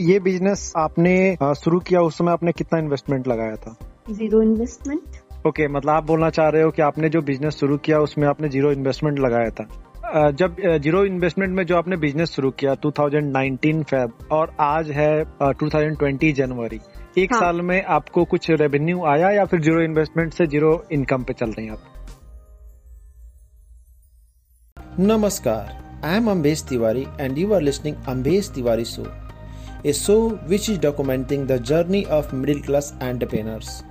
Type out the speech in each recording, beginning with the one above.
ये बिज़नेस आपने शुरू किया उस समय आपने कितना इन्वेस्टमेंट लगाया था? ज़ीरो इन्वेस्टमेंट ओके okay, मतलब आप बोलना चाह रहे हो कि आपने जो बिज़नेस शुरू किया उसमें आपने ज़ीरो इन्वेस्टमेंट लगाया था। जब ज़ीरो इन्वेस्टमेंट में जो आपने बिज़नेस शुरू किया 2019 फेब और आज है 2020 जनवरी एक हाँ. साल में आपको कुछ रेवेन्यू आया या फिर ज़ीरो इन्वेस्टमेंट से ज़ीरो इनकम पे चल रही हैं आप? नमस्कार I am Ambesh Tiwari and you are listening Ambesh Tiwari show a show which is documenting the journey of middle class entrepreneurs.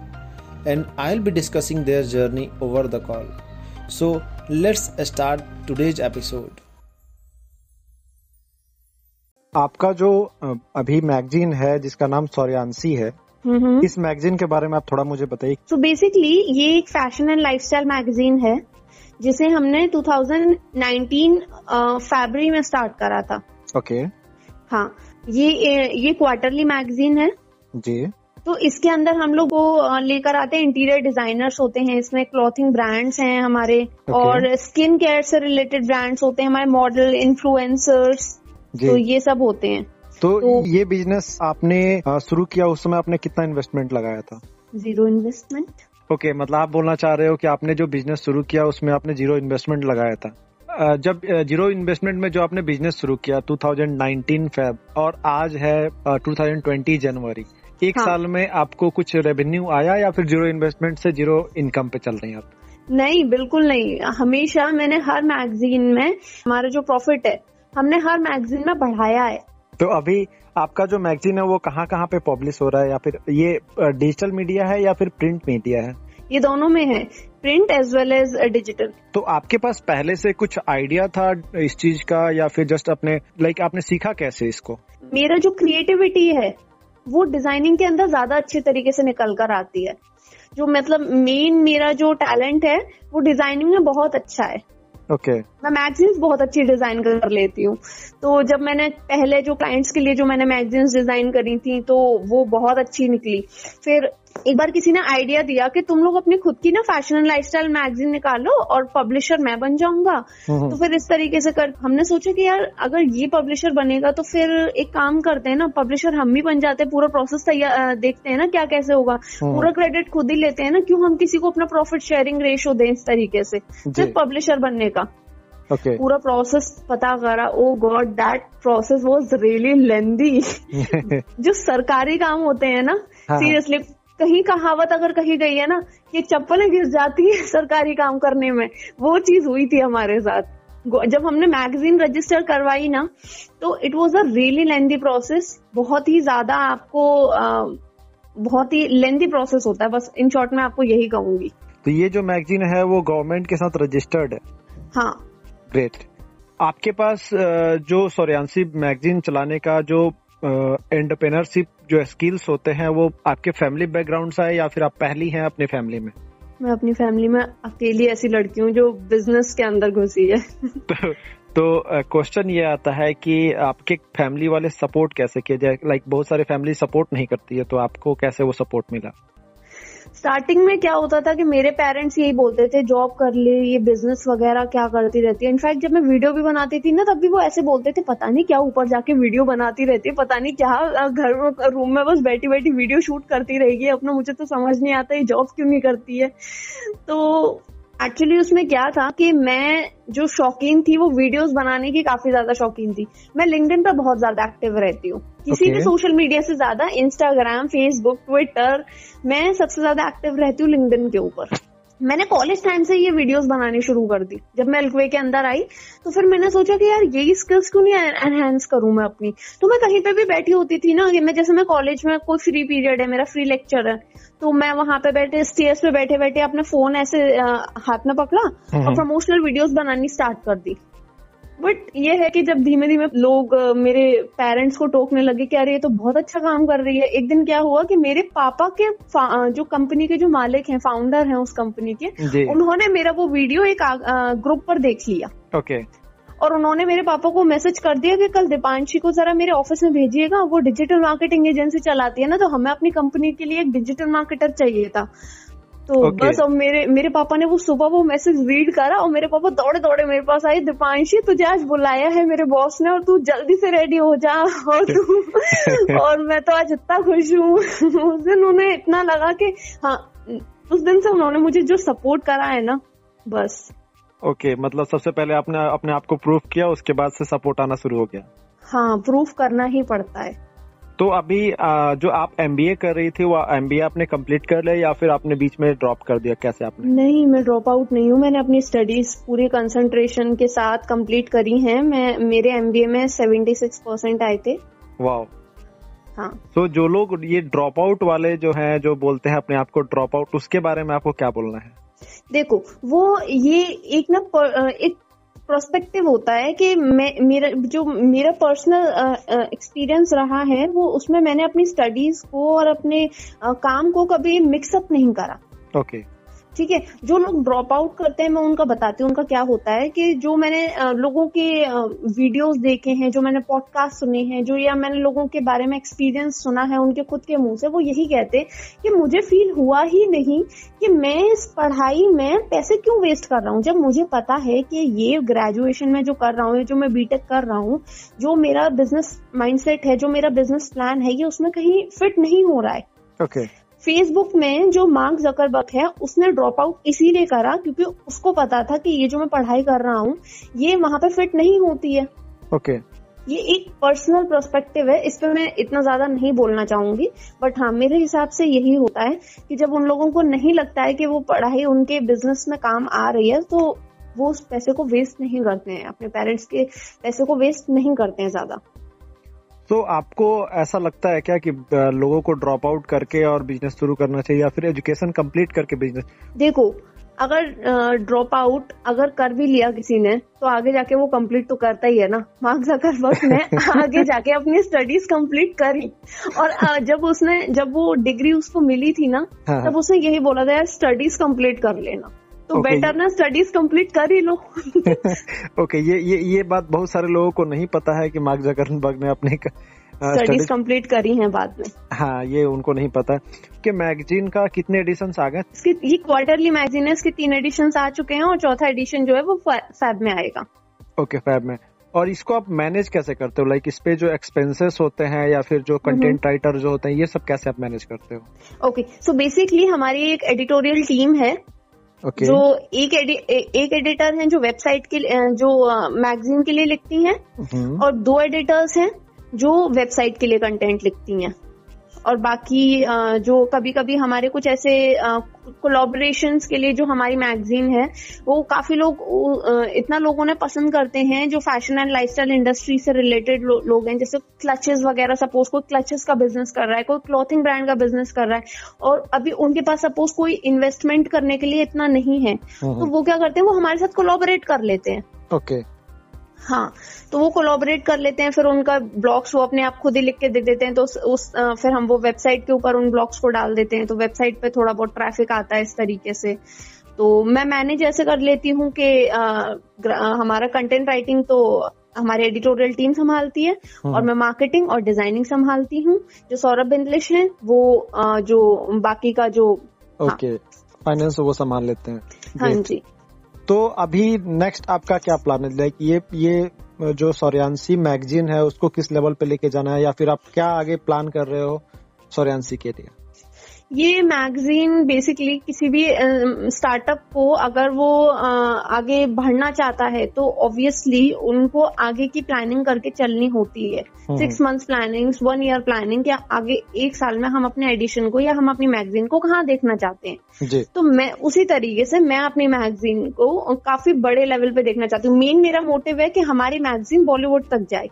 And I'll be discussing their journey over the call. So let's start today's episode. आपका जो अभी magazine है जिसका नाम सौर्यांशी है इस magazine के बारे में आप थोड़ा मुझे बताइए तो बेसिकली ये एक फ़ैशन एंड लाइफस्टाइल मैगजीन है जिसे हमने 2019 फरवरी में स्टार्ट करा था ओके okay. हाँ ये ये क्वार्टरली मैगजीन है। जी। तो इसके अंदर हम लोग वो लेकर आते हैं इंटीरियर डिजाइनर्स होते हैं इसमें क्लॉथिंग ब्रांड्स हैं हमारे okay. और स्किन केयर से रिलेटेड ब्रांड्स होते हैं हमारे मॉडल इन्फ्लुएंसर्स तो ये सब होते हैं। तो, तो ये बिज़नेस आपने शुरू किया उस समय आपने कितना इन्वेस्टमेंट लगाया था? ज़ीरो इन्वेस्टमेंट ओके okay, मतलब आप बोलना चाह रहे हो कि आपने जो बिज़नेस शुरू किया उसमें आपने ज़ीरो इन्वेस्टमेंट लगाया था। जब ज़ीरो इन्वेस्टमेंट में जो आपने बिज़नेस शुरू किया 2019 फेब और आज है 2020 जनवरी एक हाँ. साल में आपको कुछ रेवेन्यू आया या फिर ज़ीरो इन्वेस्टमेंट से ज़ीरो इनकम पे चल रही हैं आप? नहीं बिल्कुल नहीं। हमेशा मैंने हर मैगजीन में हमारा जो प्रॉफिट है हमने हर मैगजीन में बढ़ाया है। तो अभी आपका जो मैगजीन है वो कहाँ कहाँ पे पब्लिश हो रहा है? या फिर ये डिजिटल मीडिया है या फिर प्रिंट मीडिया है? ये दोनों में है। Print as well as digital तो आपके पास पहले से कुछ आइडिया था इस चीज़ का या फिर जस्ट अपने लाइक like, आपने सीखा कैसे इसको? मेरा जो क्रिएटिविटी है वो डिज़ाइनिंग के अंदर ज़्यादा अच्छे तरीके से निकल कर आती है। जो मतलब मेन मेरा जो टैलेंट है वो डिज़ाइनिंग में बहुत अच्छा है। Okay okay. मैं मैगजीन्स बहुत अच्छी डिज़ाइन कर लेती हूँ। तो जब मैंने पहले जो क्लाइंट्स के लिए जो मैंने मैगजीन्स डिज़ाइन करी थी तो वो बहुत अच्छी निकली। फिर एक बार किसी ने आइडिया दिया कि तुम लोग अपनी खुद की ना फ़ैशन एंड लाइफस्टाइल मैगजीन निकालो और पब्लिशर मैं बन जाऊँगा हम्म। तो फिर इस तरीके से कर हमने सोचा कि यार अगर ये पब्लिशर बनेगा तो फिर एक काम करते हैं ना पब्लिशर हम भी बन जाते हैं पूरा प्रोसेस तैयार देखते हैं ना क्या कैसे होगा हम्म। पूरा क्रेडिट खुद ही लेते हैं ना क्यों हम किसी को अपना प्रॉफिट शेयरिंग रेशो दें इस तरीके से सिर्फ़ पब्लिशर बनने का Okay. पूरा प्रोसेस पता करा ओ God that process was really lengthy जो सरकारी काम होते हैं ना सीरियसली हाँ, हाँ। कहीं कहावत अगर कही गई है ना कि चप्पलें गिर जाती है सरकारी काम करने में वो चीज़ हुई थी हमारे साथ। जब हमने मैगजीन रजिस्टर करवाई ना तो it was a really lengthy process बहुत ही ज़्यादा आपको आ, बहुत ही लेंदी प्रोसेस होता है बस इन शॉर्ट में आपको यही कहूँगी। तो ये जो मैगजीन है वो गवर्नमेंट के साथ रजिस्टर्ड है? हाँ। ग्रेट आपके पास जो सोरियांसी मैगजीन चलाने का जो एंटरप्रेनरशिप जो स्किल्स होते हैं वो आपके फैमिली बैकग्राउंड से है या फिर आप पहली हैं अपनी फैमिली में? मैं अपनी फैमिली में अकेली ऐसी लड़की हूँ जो बिज़नेस के अंदर घुसी है। तो क्वेश्चन ये आता है कि आपके फैमिली वाले सपोर्ट कैसे किए जाए? लाइक बहुत सारे फैमिली सपोर्ट नहीं करती है तो आपको कैसे वो सपोर्ट मिला? स्टार्टिंग में क्या होता था कि मेरे पेरेंट्स यही बोलते थे जॉब कर ले, ये बिज़नेस वगैरह क्या करती रहती है? इनफैक्ट जब मैं वीडियो भी बनाती थी ना, तब भी वो ऐसे बोलते थे, पता नहीं क्या ऊपर जाके वीडियो बनाती रहती है, पता नहीं क्या घर रूम में बस बैठी बैठी वीडियो शूट करती रहेगी, अपना मुझे तो समझ नहीं आता, ये जॉब क्यों नहीं करती है? तो एक्चुअली उसमें क्या था कि मैं जो शौकीन थी वो वीडियोस बनाने की काफ़ी ज़्यादा शौकीन थी। मैं लिंकडिन पर बहुत ज़्यादा एक्टिव रहती हूँ। किसी okay. भी सोशल मीडिया से ज़्यादा इंस्टाग्राम फेसबुक ट्विटर मैं सबसे ज़्यादा एक्टिव रहती हूँ लिंकडिन के ऊपर। मैंने कॉलेज टाइम से ये वीडियोस बनानी शुरू कर दी। जब मैं अल्कवे के अंदर आई तो फिर मैंने सोचा कि यार यही स्किल्स क्यों नहीं एनहेंस करूँ मैं अपनी? तो मैं कहीं पे भी बैठी होती थी ना मैं जैसे मैं कॉलेज में कोई फ्री पीरियड है मेरा फ्री लेक्चर है तो मैं वहाँ पे बैठे स्टेज पे बैठे बैठे अपने फ़ोन ऐसे हाथ में पकड़ा और प्रमोशनल वीडियोस बनानी स्टार्ट कर दी। बट ये है कि जब धीमे धीमे लोग मेरे पेरेंट्स को टोकने लगे कि अरे ये तो बहुत अच्छा काम कर रही है। एक दिन क्या हुआ कि मेरे पापा के जो कंपनी के जो मालिक हैं फाउंडर हैं उस कंपनी के उन्होंने मेरा वो वीडियो एक ग्रुप पर देख लिया। ओके और उन्होंने मेरे पापा को मैसेज कर दिया कि कल दीपांशी को जरा मेरे ऑफ़िस में भेजिएगा वो डिजिटल मार्केटिंग एजेंसी चलाती है ना तो हमें अपनी कंपनी के लिए एक डिजिटल मार्केटर चाहिए था। तो Okay. बस अब मेरे मेरे पापा ने वो सुबह वो मैसेज रीड करा और मेरे पापा दौड़े दौड़े मेरे पास आए दीपांशी तुझे आज बुलाया है मेरे बॉस ने और तू जल्दी से रेडी हो जा और तू और मैं तो आज इतना खुश हूँ। उस दिन उन्हें इतना लगा कि हाँ उस दिन से उन्होंने मुझे जो सपोर्ट करा है ना बस। ओके okay, मतलब सबसे पहले आपने अपने आप को प्रूफ किया उसके बाद से सपोर्ट आना शुरू हो गया। हाँ प्रूफ करना ही पड़ता है। तो अभी आ, जो आप एमबीए कर रही थी वो एमबीए आपने कंप्लीट कर लिया या फिर आपने बीच में ड्रॉप कर दिया? कैसे आपने? नहीं मैं ड्रॉप आउट नहीं हूँ। मैंने अपनी स्टडीज़ पूरी कंसंट्रेशन के साथ कंप्लीट करी हैं। मैं मेरे एमबीए में 76 परसेंट आए थे। वाह हाँ। तो जो लोग ये ड्रॉप आउट वाले जो हैं जो बोलते हैं अपने आप को ड्रॉप आउट उसके बारे में आपको क्या बोलना है? देखो वो ये एक ना एक प्रोस्पेक्टिव होता है कि मैं मेरा जो मेरा पर्सनल एक्सपीरियंस रहा है वो उसमें मैंने अपनी स्टडीज़ को और अपने आ, काम को कभी मिक्सअप नहीं करा। ओके ठीक है, जो लोग ड्रॉप आउट करते हैं, मैं उनका बताती हूँ, उनका क्या होता है कि जो मैंने लोगों के वीडियोस देखे हैं, जो मैंने पॉडकास्ट सुने हैं, जो या मैंने लोगों के बारे में एक्सपीरियंस सुना है, उनके खुद के मुँह से, वो यही कहते हैं कि मुझे फील हुआ ही नहीं कि मैं इस पढ़ाई में पैसे क्यों वेस्ट कर रहा हूँ? जब मुझे पता है कि ये ग्रेजुएशन में जो कर रहा हूँ जो मैं बीटेक कर रहा हूँ, जो मेरा बिज़नेस माइंडसेट है, जो मेरा बिज़नेस प्लान है, ये उसमें कहीं फिट नहीं हो रहा है। ओके फेसबुक में जो मार्क जकरबर्ग है उसने ड्रॉप आउट इसीलिए करा क्योंकि उसको पता था कि ये जो मैं पढ़ाई कर रहा हूँ ये वहाँ पे फिट नहीं होती है। ओके ये एक पर्सनल पर्सपेक्टिव है इस पे मैं इतना ज़्यादा नहीं बोलना चाहूँगी बट हाँ मेरे हिसाब से यही होता है कि जब उन लोगों को नहीं लगता है कि वो पढ़ाई उनके बिज़नेस में काम आ रही है तो वो उस पैसे को वेस्ट नहीं करते हैं अपने पेरेंट्स के पैसे को वेस्ट नहीं करते हैं ज़्यादा। तो आपको ऐसा लगता है क्या कि लोगों को ड्रॉप आउट करके और बिज़नेस शुरू करना चाहिए या फिर एजुकेशन कंप्लीट करके बिज़नेस देखो अगर ड्रॉप आउट अगर कर भी लिया किसी ने तो आगे जाके वो कंप्लीट तो करता ही है ना। मार्क जकरबर्ग ने आगे जाके अपनी स्टडीज़ कंप्लीट करी। और जब उसने जब वो डिग्री उसको मिली थी ना हाँ, तब उसने यही बोला था यार स्टडीज़ कंप्लीट कर लेना। तो Okay. बेटर ना स्टडीज़ कंप्लीट कर ही लो। ओके ये ये ये बात बहुत सारे लोगों को नहीं पता है कि मार्क जकरबर्ग ने अपने स्टडीज़ कंप्लीट करी हैं बाद में। हाँ ये उनको नहीं पता। कि मैगजीन का कितने एडिशन आ गए? इसकी ये क्वार्टरली मैगजीन है इसके तीन एडिशन आ चुके हैं और चौथा एडिशन जो है वो फैब में आएगा। ओके फैब में। और इसको आप मैनेज कैसे करते हो? लाइक इस पे जो एक्सपेंसेस होते हैं या फिर जो कंटेंट राइटर जो होते हैं ये सब कैसे आप मैनेज करते हो? ओके सो बेसिकली हमारी एक एडिटोरियल टीम है ओके जो एक एडि, ए- एक एडिटर हैं जो वेबसाइट के जो मैगजीन के लिए लिखती हैं हम्म, और दो एडिटर्स हैं जो वेबसाइट के लिए कंटेंट लिखती हैं। और बाकी जो कभी कभी हमारे कुछ ऐसे कोलाबोरेशन के लिए जो हमारी मैगजीन है वो काफ़ी लोग इतना लोगों ने पसंद करते हैं जो फ़ैशन एंड लाइफस्टाइल इंडस्ट्री से रिलेटेड लो, लोग हैं। जैसे क्लचेस वगैरह सपोज़ कोई क्लचेस का बिज़नेस कर रहा है कोई क्लॉथिंग ब्रांड का बिज़नेस कर रहा है और अभी उनके पास सपोज़ कोई इन्वेस्टमेंट करने के लिए इतना नहीं है तो हम्म, वो क्या करते हैं? वो हमारे साथ कोलाबोरेट कर लेते हैं। ओके हाँ तो वो कोलाबोरेट कर लेते हैं फिर उनका ब्लॉग्स वो अपने आप खुद ही लिख के दे देते हैं तो उस, उस फिर हम वो वेबसाइट के ऊपर उन ब्लॉग्स को डाल देते हैं तो वेबसाइट पे थोड़ा बहुत ट्रैफ़िक आता है इस तरीके से। तो मैं मैनेज ऐसे कर लेती हूँ कि हमारा कंटेंट राइटिंग तो हमारी एडिटोरियल टीम संभालती है हम्म। और मैं मार्केटिंग और डिज़ाइनिंग संभालती हूँ। जो सौरभ बिंदलिश है वो अ, जो बाकी का जो ओके फाइनेंस वो संभाल लेते हैं। हाँ जी। तो अभी नेक्स्ट आपका क्या प्लान है? लाइक ये ये, जो सौर्यांशी मैगजीन है, उसको किस लेवल पे लेके जाना है? या फिर आप क्या आगे प्लान कर रहे हो सौर्यांशी के लिए? ये मैगजीन बेसिकली किसी भी स्टार्टअप को अगर वो आगे बढ़ना चाहता है तो ऑब्वियसली उनको आगे की प्लानिंग करके चलनी होती है। Six months planning one year planning या आगे एक साल में हम अपने एडिशन को या हम अपनी मैगजीन को कहाँ देखना चाहते हैं? जी। तो मैं उसी तरीके से मैं अपनी मैगजीन को काफ़ी बड़े लेवल पे देखना चाहती हूँ। मेन मेरा मोटिव है कि हमारी मैगजीन बॉलीवुड तक जाए।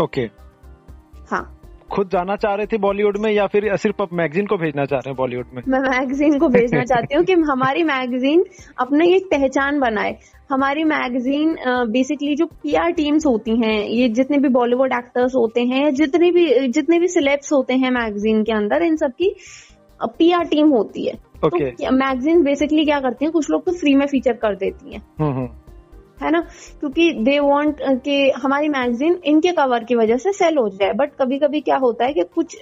Okay okay. हाँ। खुद जाना चाह रहे थे बॉलीवुड में या फिर सिर्फ़ आप मैगजीन को भेजना चाह रहे हैं बॉलीवुड में? मैं मैगजीन को भेजना चाहती हूँ कि हमारी मैगजीन अपने एक पहचान बनाए। हमारी मैगजीन बेसिकली जो पीआर टीम्स होती हैं ये जितने भी बॉलीवुड एक्टर्स होते हैं जितने भी जितने भी सिलेब्स होते हैं मैगजीन के अंदर इन सबकी पीआर टीम होती है। ओके तो मैगजीन बेसिकली क्या करती है कुछ लोग तो फ्री में फीचर कर देती हैं। हम्म हम्म। है ना क्योंकि दे वांट कि हमारी मैगजीन इनके कवर की वजह से सेल हो जाए बट कभी कभी क्या होता है कि कुछ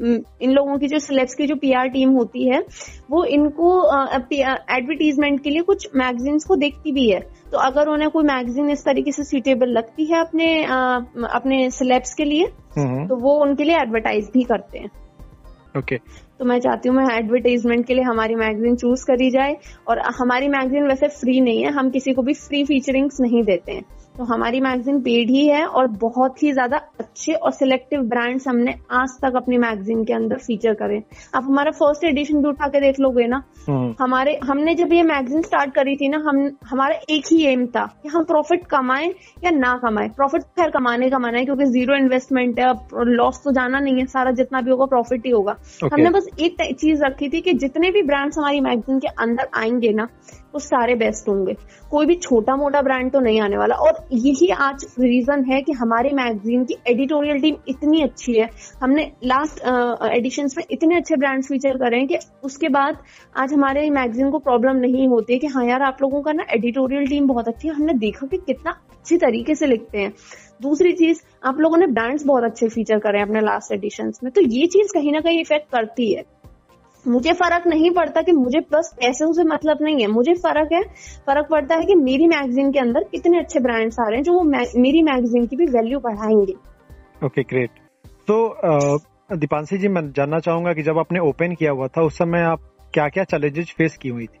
इन लोगों की जो सिलेब्स की जो पीआर टीम होती है वो इनको एडवर्टीजमेंट के लिए कुछ मैगजीन्स को देखती भी है तो अगर उन्हें कोई मैगजीन इस तरीके से सुटेबल लगती है अपने अपने सिलेब्स के लिए हम्म। तो वो उनके लिए एडवर्टाइज भी करते हैं ओके okay. तो मैं चाहती हूँ, मैं एडवर्टाइजमेंट के लिए हमारी मैगजीन चूज़ करी जाए और हमारी मैगजीन वैसे फ्री नहीं है, हम किसी को भी फ्री फीचरिंग्स नहीं देते हैं। तो हमारी मैगजीन पेड ही है और बहुत ही ज़्यादा अच्छे और सिलेक्टिव ब्रांड्स हमने आज तक अपनी मैगजीन के अंदर फीचर करे। आप हमारा फ़र्स्ट एडिशन भी उठा के देख लोगे ना? हम्म। हमारे हमने जब ये मैगजीन स्टार्ट करी थी ना हम हमारा एक ही एम था कि हम प्रॉफिट कमाएँ या ना कमाएँ। प्रॉफिट खैर कमाने का माना है क्योंकि ज़ीरो इन्वेस्टमेंट है अब लॉस तो जाना नहीं है सारा जितना भी होगा प्रॉफिट ही होगा। Okay. हमने बस एक चीज़ रखी थी कि जितने भी ब्रांड्स हमारी मैगजीन के अंदर आएँगे ना वो सारे बेस्ट होंगे। कोई भी छोटा मोटा ब्रांड तो नहीं आने वाला और यही आज रीजन है कि हमारे मैगजीन की एडिटोरियल टीम इतनी अच्छी है। हमने लास्ट एडिशन में इतने अच्छे ब्रांड्स फीचर करे कि उसके बाद आज हमारे मैगजीन को प्रॉब्लम नहीं होती कि हाँ यार, आप लोगों का ना एडिटोरियल टीम बहुत अच्छी है। हमने देखा कि कितना अच्छी तरीके से लिखते हैं। दूसरी चीज़, आप लोगों ने ब्रांड्स बहुत अच्छे फीचर करे अपने लास्ट एडिशन में। तो ये चीज़ कहीं ना कहीं इफ़ेक्ट करती है। मुझे फ़र्क नहीं पड़ता कि मुझे बस पैसे से मतलब नहीं है। मुझे फ़र्क है फ़र्क पड़ता है कि मेरी मैगजीन के अंदर कितने अच्छे ब्रांड्स आ रहे हैं जो वो मेरी मैगजीन की भी वैल्यू बढ़ाएँगे। ओके ग्रेट तो दीपांशी जी मैं जानना चाहूँगा कि जब आपने ओपन किया हुआ था उस समय आप क्या क्या चैलेंजेस फेस की हुई थी?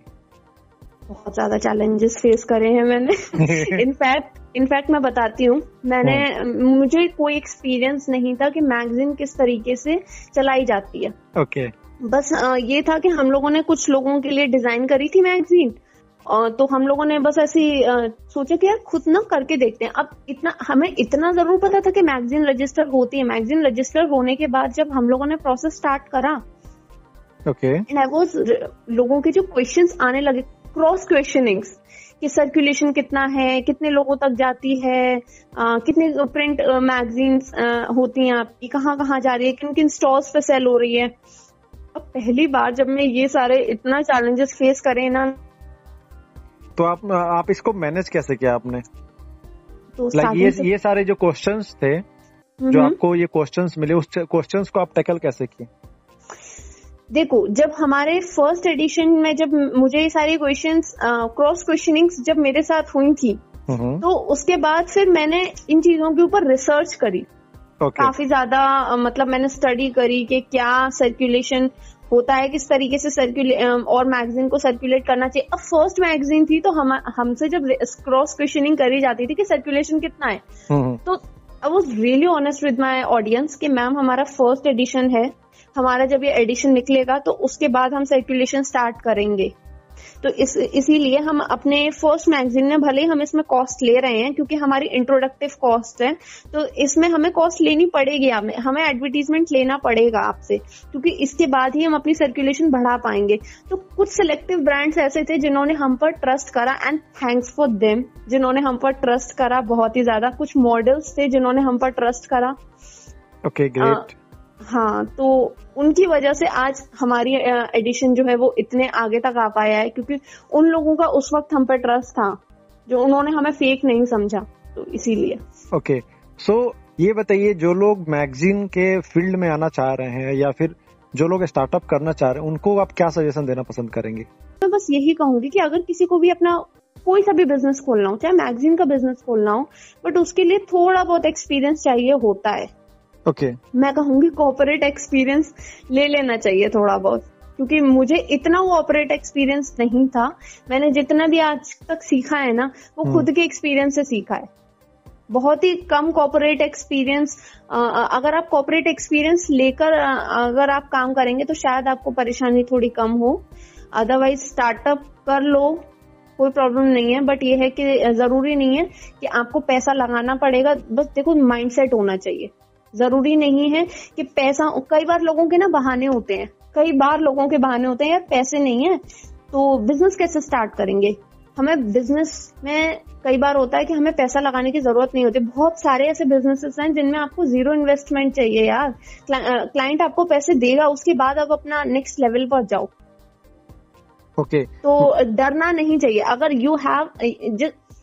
बहुत ज़्यादा चैलेंजेस फेस करे हैं मैंने। इनफैक्ट इनफैक्ट मैं बताती हूँ। मैंने हाँ। मुझे कोई एक्सपीरियंस नहीं था कि मैगजीन किस तरीके से चलाई जाती है। Okay okay. बस ये था कि हम लोगों ने कुछ लोगों के लिए डिज़ाइन करी थी मैगजीन। तो हम लोगों ने बस ऐसी सोचा कि यार खुद ना करके देखते हैं। अब इतना हमें इतना ज़रूर पता था कि मैगजीन रजिस्टर होती है। मैगजीन रजिस्टर होने के बाद जब हम लोगों ने प्रोसेस स्टार्ट करा ओके एंड आई वाज लोगों के जो क्वेश्चंस आने लगे क्रॉस क्वेश्चनिंग्स कि सर्कुलेशन कितना है कितने लोगों तक जाती है आ, कितने प्रिंट मैगजीन्स होती हैं आपकी कहाँ कहाँ जा रही है किन किन स्टॉल्स पे सेल हो रही है। अब पहली बार जब मैं ये सारे इतना चैलेंजेस फेस करे ना तो आप आप इसको मैनेज कैसे किया आपने? तो like ये से... ये सारे जो क्वेश्चंस थे जो आपको ये क्वेश्चंस मिले उस क्वेश्चंस को आप टैकल कैसे किए? देखो जब हमारे फ़र्स्ट एडिशन में जब मुझे ये सारी क्वेश्चंस क्रॉस क्वेश्चनिंग्स जब मेरे साथ हुई थी तो उसके बाद फिर मैंने इन चीज़ों के ऊपर रिसर्च करी। Okay. काफ़ी ज़्यादा मतलब मैंने स्टडी करी कि क्या सर्कुलेशन होता है किस तरीके से सर्कुलेट और मैगजीन को सर्कुलेट करना चाहिए अब फ़र्स्ट मैगजीन थी तो हम हमसे जब क्रॉस क्वेश्चनिंग करी जाती थी कि सर्कुलेशन कितना है हम्म। तो I was really honest with my audience कि मैम हमारा फ़र्स्ट एडिशन है हमारा जब ये एडिशन निकलेगा तो उसके बाद हम सर्कुलेशन स्टार्ट करेंगे तो इस इसीलिए हम अपने फ़र्स्ट मैगजीन में भले ही हम इसमें कॉस्ट ले रहे हैं क्योंकि हमारी इंट्रोडक्टिव कॉस्ट है तो इसमें हमें कॉस्ट लेनी पड़ेगी हमें हमें एडवर्टीजमेंट लेना पड़ेगा आपसे क्योंकि इसके बाद ही हम अपनी सर्कुलेशन बढ़ा पाएँगे। तो कुछ सिलेक्टिव ब्रांड्स ऐसे थे जिन्होंने हम पर ट्रस्ट करा एंड थैंक्स फॉर देम जिन्होंने हम पर ट्रस्ट करा बहुत ही ज़्यादा कुछ मॉडल्स थे जिन्होंने हम पर ट्रस्ट करा। ओके okay, ग्रेट हाँ तो उनकी वजह से आज हमारी एडिशन जो है वो इतने आगे तक आ पाया है क्योंकि उन लोगों का उस वक्त हम पर ट्रस्ट था जो उन्होंने हमें फेक नहीं समझा तो इसीलिए। ओके सो ये बताइए जो लोग मैगजीन के फ़ील्ड में आना चाह रहे हैं या फिर जो लोग स्टार्टअप करना चाह रहे हैं उनको आप क्या सजेशन देना पसंद करेंगे? मैं तो बस यही कहूँगी कि अगर किसी को भी अपना कोई सा भी बिज़नेस खोलना हो चाहे मैगजीन का बिज़नेस खोलना हो बट उसके लिए थोड़ा बहुत एक्सपीरियंस चाहिए होता है। Okay okay. मैं कहूँगी कॉपरेट एक्सपीरियंस ले लेना चाहिए थोड़ा बहुत क्योंकि मुझे इतना वो ऑपरेट एक्सपीरियंस नहीं था। मैंने जितना भी आज तक सीखा है ना वो hmm. खुद के एक्सपीरियंस से सीखा है। बहुत ही कम कॉपरेट एक्सपीरियंस अगर आप कॉपरेट एक्सपीरियंस लेकर अगर आप काम करेंगे तो शायद आपको परेशानी थोड़ी कम हो। अदरवाइज़ स्टार्टअप कर लो कोई प्रॉब्लम नहीं है। बट ये है कि ज़रूरी नहीं है कि आपको पैसा लगाना पड़ेगा। बस देखो माइंडसेट होना चाहिए। ज़रूरी नहीं है कि पैसा कई बार लोगों के ना बहाने होते हैं। कई बार लोगों के बहाने होते हैं यार पैसे नहीं है तो बिज़नेस कैसे स्टार्ट करेंगे? हमें बिज़नेस में कई बार होता है कि हमें पैसा लगाने की ज़रूरत नहीं होती। बहुत सारे ऐसे बिजनेसेस हैं जिनमें आपको ज़ीरो इन्वेस्टमेंट चाहिए यार। क्लाइंट आपको पैसे देगा उसके बाद आप अपना नेक्स्ट लेवल पर जाओ। Okay okay. तो डरना नहीं चाहिए। अगर you have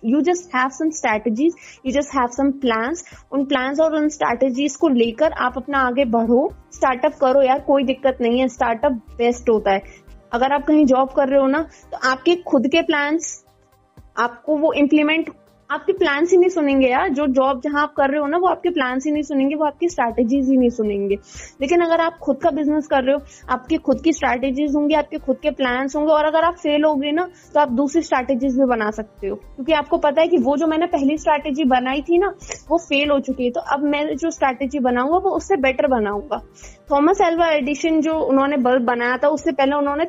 you just have some strategies you just have some plans उन प्लान्स और उन स्ट्रैटेजीज को लेकर आप अपना आगे बढ़ो। स्टार्टअप करो यार, कोई दिक्कत नहीं है। स्टार्टअप बेस्ट होता है। अगर आप कहीं जॉब कर रहे हो ना तो आपके खुद के प्लान्स आपको वो इम्प्लीमेंट आपके प्लान ही नहीं सुनेंगे यार। जो जॉब जहाँ आप कर रहे हो ना, वो आपके प्लान ही नहीं सुनेंगे, वो आपकी स्ट्रैटेजीज ही नहीं सुनेंगे। लेकिन अगर आप खुद का बिज़नेस कर रहे हो, आपकी खुद की स्ट्रैटेजीज होंगी, आपके खुद के प्लान होंगे, और अगर आप फेल हो गए ना तो आप दूसरी स्ट्रैटेजीज भी बना सकते हो। क्योंकि आपको पता है कि वो जो मैंने पहली स्ट्रैटेजी बनाई थी ना, वो फेल हो चुकी है। तो अब मैं जो स्ट्रैटेजी बनाऊँगा, वो उससे बेटर बनाऊँगा। थॉमस एल्वा एडिशन जो उन्होंने बल्ब बनाया था, उससे पहले उन्होंने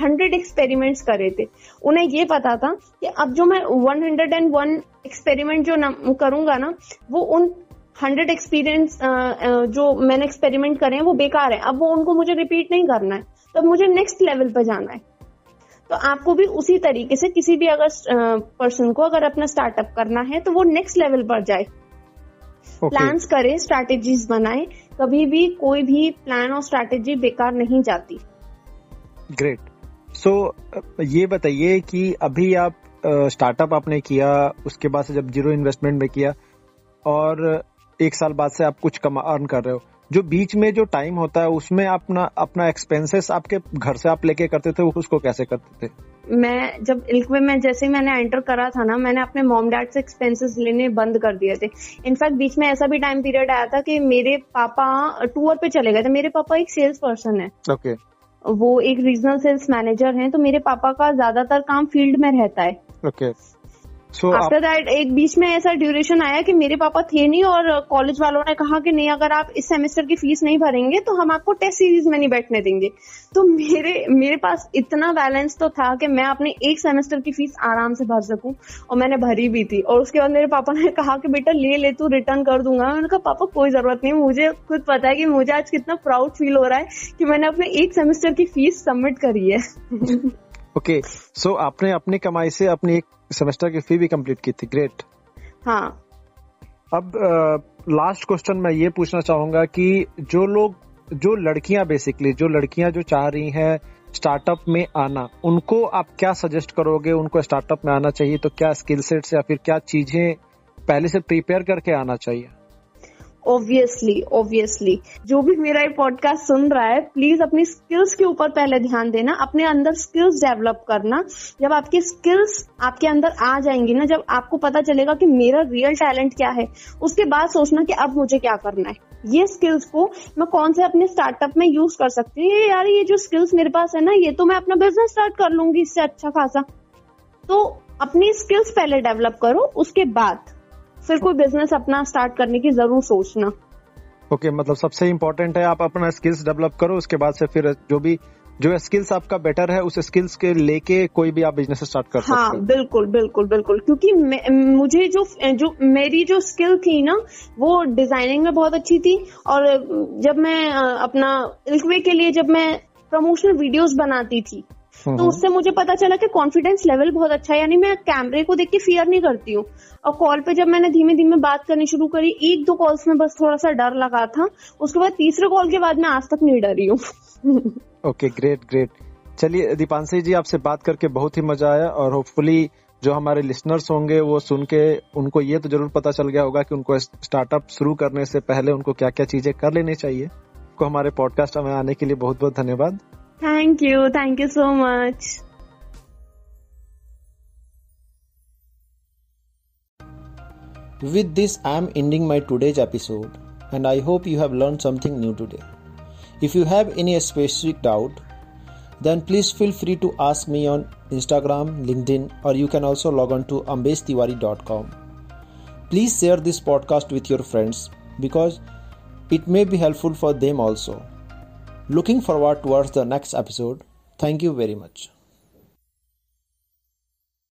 हंड्रेड एक्सपेरिमेंट्स करे थे। उन्हें ये पता था कि अब जो मैं one hundred and one experiment जो करूँगा ना वो उन हंड्रेड एक्सपीरियंस जो मैंने एक्सपेरिमेंट करे हैं वो बेकार है। अब वो उनको मुझे रिपीट नहीं करना है। तो मुझे नेक्स्ट लेवल पर जाना है। तो आपको भी उसी तरीके से किसी भी अगर पर्सन को अगर अपना स्टार्टअप करना है तो वो नेक्स्ट लेवल पर जाए। Okay. प्लान्स करे स्ट्रैटेजीज बनाए। कभी भी कोई भी प्लान और स्ट्रैटेजी बेकार नहीं जाती। ग्रेट सो so, ये बताइए कि अभी आप स्टार्टअप आपने किया उसके बाद से जब ज़ीरो इन्वेस्टमेंट में किया और एक साल बाद से आप कुछ कमा अर्न कर रहे हो जो बीच में जो टाइम होता है उसमें अपना अपना एक्सपेंसेस आपके घर से आप लेके करते थे उसको कैसे करते थे? मैं जब इल्कवे में जैसे मैंने एंटर करा था ना मैंने अपने मॉम डैड से एक्सपेंसेस लेने बंद कर दिए थे। इनफैक्ट बीच में ऐसा भी टाइम पीरियड आया था कि मेरे पापा टूर पे चले गए थे। मेरे पापा एक सेल्स पर्सन है। Okay okay. वो एक रीजनल सेल्स मैनेजर हैं तो मेरे पापा का ज़्यादातर काम फ़ील्ड में रहता है। Okay okay. After so, that एक बीच में ऐसा ड्यूरेशन आया कि मेरे पापा थे नहीं और कॉलेज वालों ने कहा कि नहीं अगर आप इस सेमेस्टर की फ़ीस नहीं भरेंगे तो हम आपको टेस्ट सीरीज़ में नहीं बैठने देंगे। तो मेरे मेरे पास इतना बैलेंस तो था कि मैं अपने एक सेमेस्टर की फ़ीस आराम से भर सकूँ और मैंने भरी भी थी। और उसके बाद मेरे पापा ने कहा कि बेटा ले ले तू रिटर्न कर दूँगा। मैंने कहा पापा कोई ज़रूरत नहीं मुझे खुद पता है कि मुझे आज कितना प्राउड फील हो रहा है कि मैंने अपने एक सेमेस्टर की फ़ीस सबमिट करी है। ओके okay, सो so आपने अपनी कमाई से अपनी एक सेमेस्टर की फ़ी भी कंप्लीट की थी ग्रेट हाँ। अब लास्ट uh, क्वेश्चन मैं ये पूछना चाहूँगा कि जो लोग जो लड़कियाँ बेसिकली जो लड़कियाँ जो चाह रही हैं स्टार्टअप में आना उनको आप क्या सजेस्ट करोगे? उनको स्टार्टअप में आना चाहिए तो क्या स्किल सेट्स या फिर क्या चीज़ें पहले से प्रिपेयर करके आना चाहिए? ऑब्वियसली ऑब्वियसली जो भी मेरा ये पॉडकास्ट सुन रहा है प्लीज़ अपनी स्किल्स के ऊपर पहले ध्यान देना, अपने अंदर स्किल्स डेवलप करना। जब आपकी स्किल्स आपके अंदर आ जाएँगी ना, जब आपको पता चलेगा कि मेरा रियल टैलेंट क्या है, उसके बाद सोचना कि अब मुझे क्या करना है। ये स्किल्स को मैं कौन से अपने स्टार्टअप में यूज़ कर सकती हूँ? यार, ये जो स्किल्स मेरे पास है ना, ये तो मैं अपना बिज़नेस स्टार्ट कर लूँगी इससे अच्छा खासा। तो अपनी स्किल्स पहले डेवलप करो, उसके बाद फिर कोई बिज़नेस अपना स्टार्ट करने की ज़रूर सोचना। ओके okay, मतलब सबसे इम्पोर्टेंट है आप अपना स्किल्स डेवलप करो उसके बाद से फिर जो भी जो स्किल्स आपका बेटर है उस स्किल्स के लेके कोई भी आप बिज़नेस स्टार्ट कर सकते हाँ। बिल्कुल बिल्कुल बिल्कुल। क्योंकि मुझे जो जो मेरी जो स्किल थी ना वो डिज़ाइनिंग में बहुत अच्छी थी और जब मैं अपना इल्कवे के लिए जब मैं प्रमोशनल वीडियोस बनाती थी तो हम्म। उससे मुझे पता चला कि कॉन्फिडेंस लेवल बहुत अच्छा है यानी मैं कैमरे को देख के फियर नहीं करती हूँ। और कॉल पे जब मैंने धीमे धीमे बात करनी शुरू करी एक दो कॉल्स में बस थोड़ा सा डर लगा था उसके बाद तीसरे कॉल के बाद मैं आज तक नहीं डरी हूँ। ओके ग्रेट ग्रेट चलिए दीपांशी जी आपसे बात करके बहुत ही मज़ा आया और होपफुली जो हमारे लिसनर्स होंगे वो सुन के उनको ये तो ज़रूर पता चल गया होगा कि उनको स्टार्टअप शुरू करने से पहले उनको क्या क्या चीज़ें कर लेनी चाहिए। को हमारे पॉडकास्ट में आने के लिए बहुत बहुत धन्यवाद। Thank you. Thank you so much. With this, I am ending my today's episode, and I hope you have learned something new today. If you have any specific doubt, then please feel free to ask me on Instagram, LinkedIn, or you can also log on to ambestiwari.com. Please share this podcast with your friends because it may be helpful for them also. Looking forward towards the next episode. Thank you very much.